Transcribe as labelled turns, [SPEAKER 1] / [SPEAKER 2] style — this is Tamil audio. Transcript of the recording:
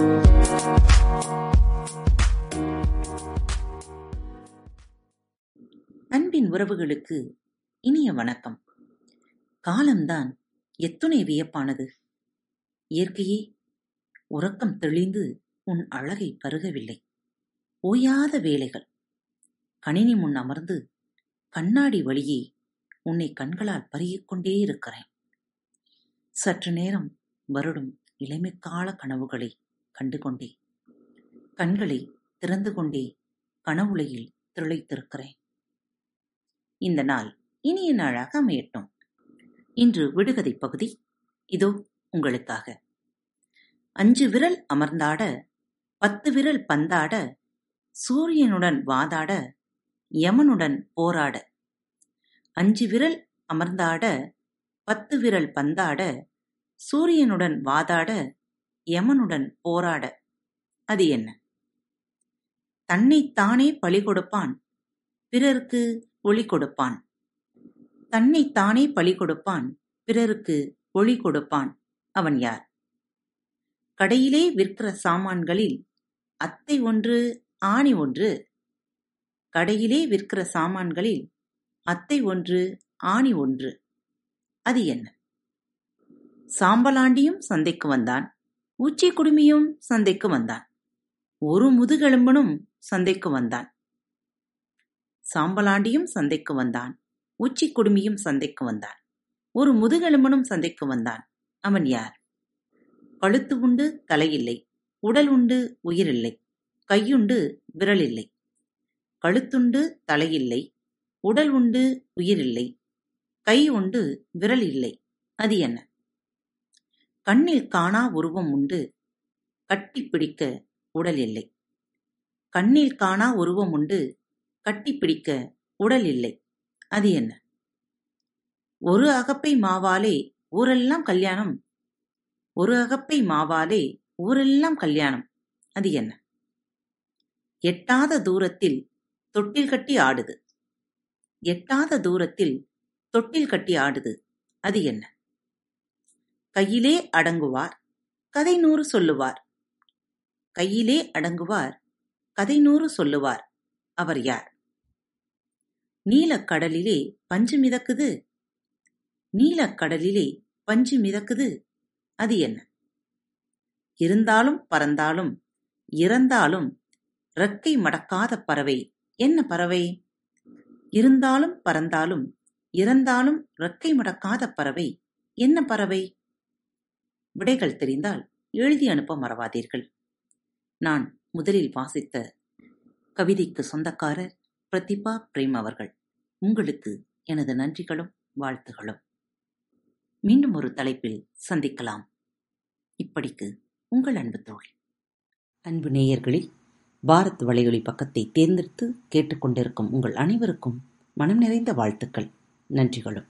[SPEAKER 1] அன்பின் உறவுகளுக்கு இனிய வணக்கம். காலம்தான் எத்துணை வியப்பானது. இயற்கையே உறக்கம் தெளிந்து உன் அழகை பருகவில்லை. ஓயாத வேலைகள். கணினி முன் அமர்ந்து கண்ணாடி வழியே உன்னை கண்களால் பருகிக்கொண்டே இருக்கிறேன். சற்று நேரம் வருடும் இளமைக்கால கனவுகளை. கண்டு கொண்டே கண்களை திறந்து கொண்டே கனவுலையில் திளைத்திருக்கிறேன் இந்த நாள் இனிய நாளாக அமையட்டும். இன்று விடுகதை பகுதி இதோ உங்களுக்காக. அஞ்சு விரல் அமர்ந்தாட பத்து விரல் பந்தாட சூரியனுடன் வாதாட யமனுடன் போராட. அஞ்சு விரல் அமர்ந்தாட பத்து விரல் பந்தாட சூரியனுடன் வாதாட யமனுடன் போராட அது என்ன? தன்னைத்தானே பழி கொடுப்பான் பிறருக்கு ஒளி கொடுப்பான். தன்னைத்தானே பழி கொடுப்பான் பிறருக்கு ஒளி கொடுப்பான் அவன் யார்? கடையிலே விற்கிற சாமான்களில் அத்தை ஒன்று ஆணி ஒன்று. கடையிலே விற்கிற சாமான்களில் அத்தை ஒன்று ஆணி ஒன்று. அது என்ன? சாம்பலாண்டியும் சந்தைக்கு வந்தான். உச்சி குடுமியும் சந்தைக்கு வந்தான். ஒரு முதுகெலும்பனும் சந்தைக்கு வந்தான். சாம்பலாண்டியும் சந்தைக்கு வந்தான். உச்சி குடுமியும் சந்தைக்கு வந்தான். ஒரு முதுகெலும்பனும் சந்தைக்கு வந்தான். அவன் யார்? கழுத்து உண்டு தலையில்லை. உடல் உண்டு உயிரில்லை. கையுண்டு விரலில்லை. கழுத்துண்டு தலையில்லை. உடல் உண்டு உயிரில்லை. கை உண்டு விரல் இல்லை அது என்ன? கண்ணில் காணா உருவம் உண்டு கட்டிப்பிடிக்க உடல் இல்லை. கண்ணில் காணா உருவம் உண்டு கட்டிப்பிடிக்க உடல் இல்லை. அது என்ன? ஒரு அகப்பை மாவாலே ஊரெல்லாம் கல்யாணம். ஒரு அகப்பை மாவாலே ஊரெல்லாம் கல்யாணம். அது என்ன? எட்டாத தூரத்தில் தொட்டில் கட்டி ஆடுது. எட்டாத தூரத்தில் தொட்டில் கட்டி ஆடுது. அது என்ன? கையிலே அடங்குவார் கதை நூறு சொல்லுவார். கையிலே அடங்குவார் கதை நூறு சொல்லுவார். அவர் யார்? நீலக்கடலிலே பஞ்சு மிதக்குது. நீலக்கடலிலே பஞ்சு மிதக்குது. அது என்ன? இருந்தாலும் பறந்தாலும் இறந்தாலும் ரெக்கை மடக்காத பறவை என்ன பறவை? இருந்தாலும் பறந்தாலும் இறந்தாலும் ரெக்கை மடக்காத பறவை என்ன பறவை? விடைகள் தெரிந்தால் எழுதி அனுப்ப மறவாதீர்கள். நான் முதலில் வாசித்த கவிதைக்கு சொந்தக்காரர் பிரதிபா பிரேம் அவர்கள். உங்களுக்கு எனது நன்றிகளும் வாழ்த்துகளும். மீண்டும் ஒரு தலைப்பில் சந்திக்கலாம். இப்படிக்கு உங்கள் அன்பு தோழி. அன்பு நேயர்களில் பாரத் வலையொலி பக்கத்தை தேர்ந்தெடுத்து கேட்டுக்கொண்டிருக்கும் உங்கள் அனைவருக்கும் மனம் நிறைந்த வாழ்த்துக்கள் நன்றிகளும்.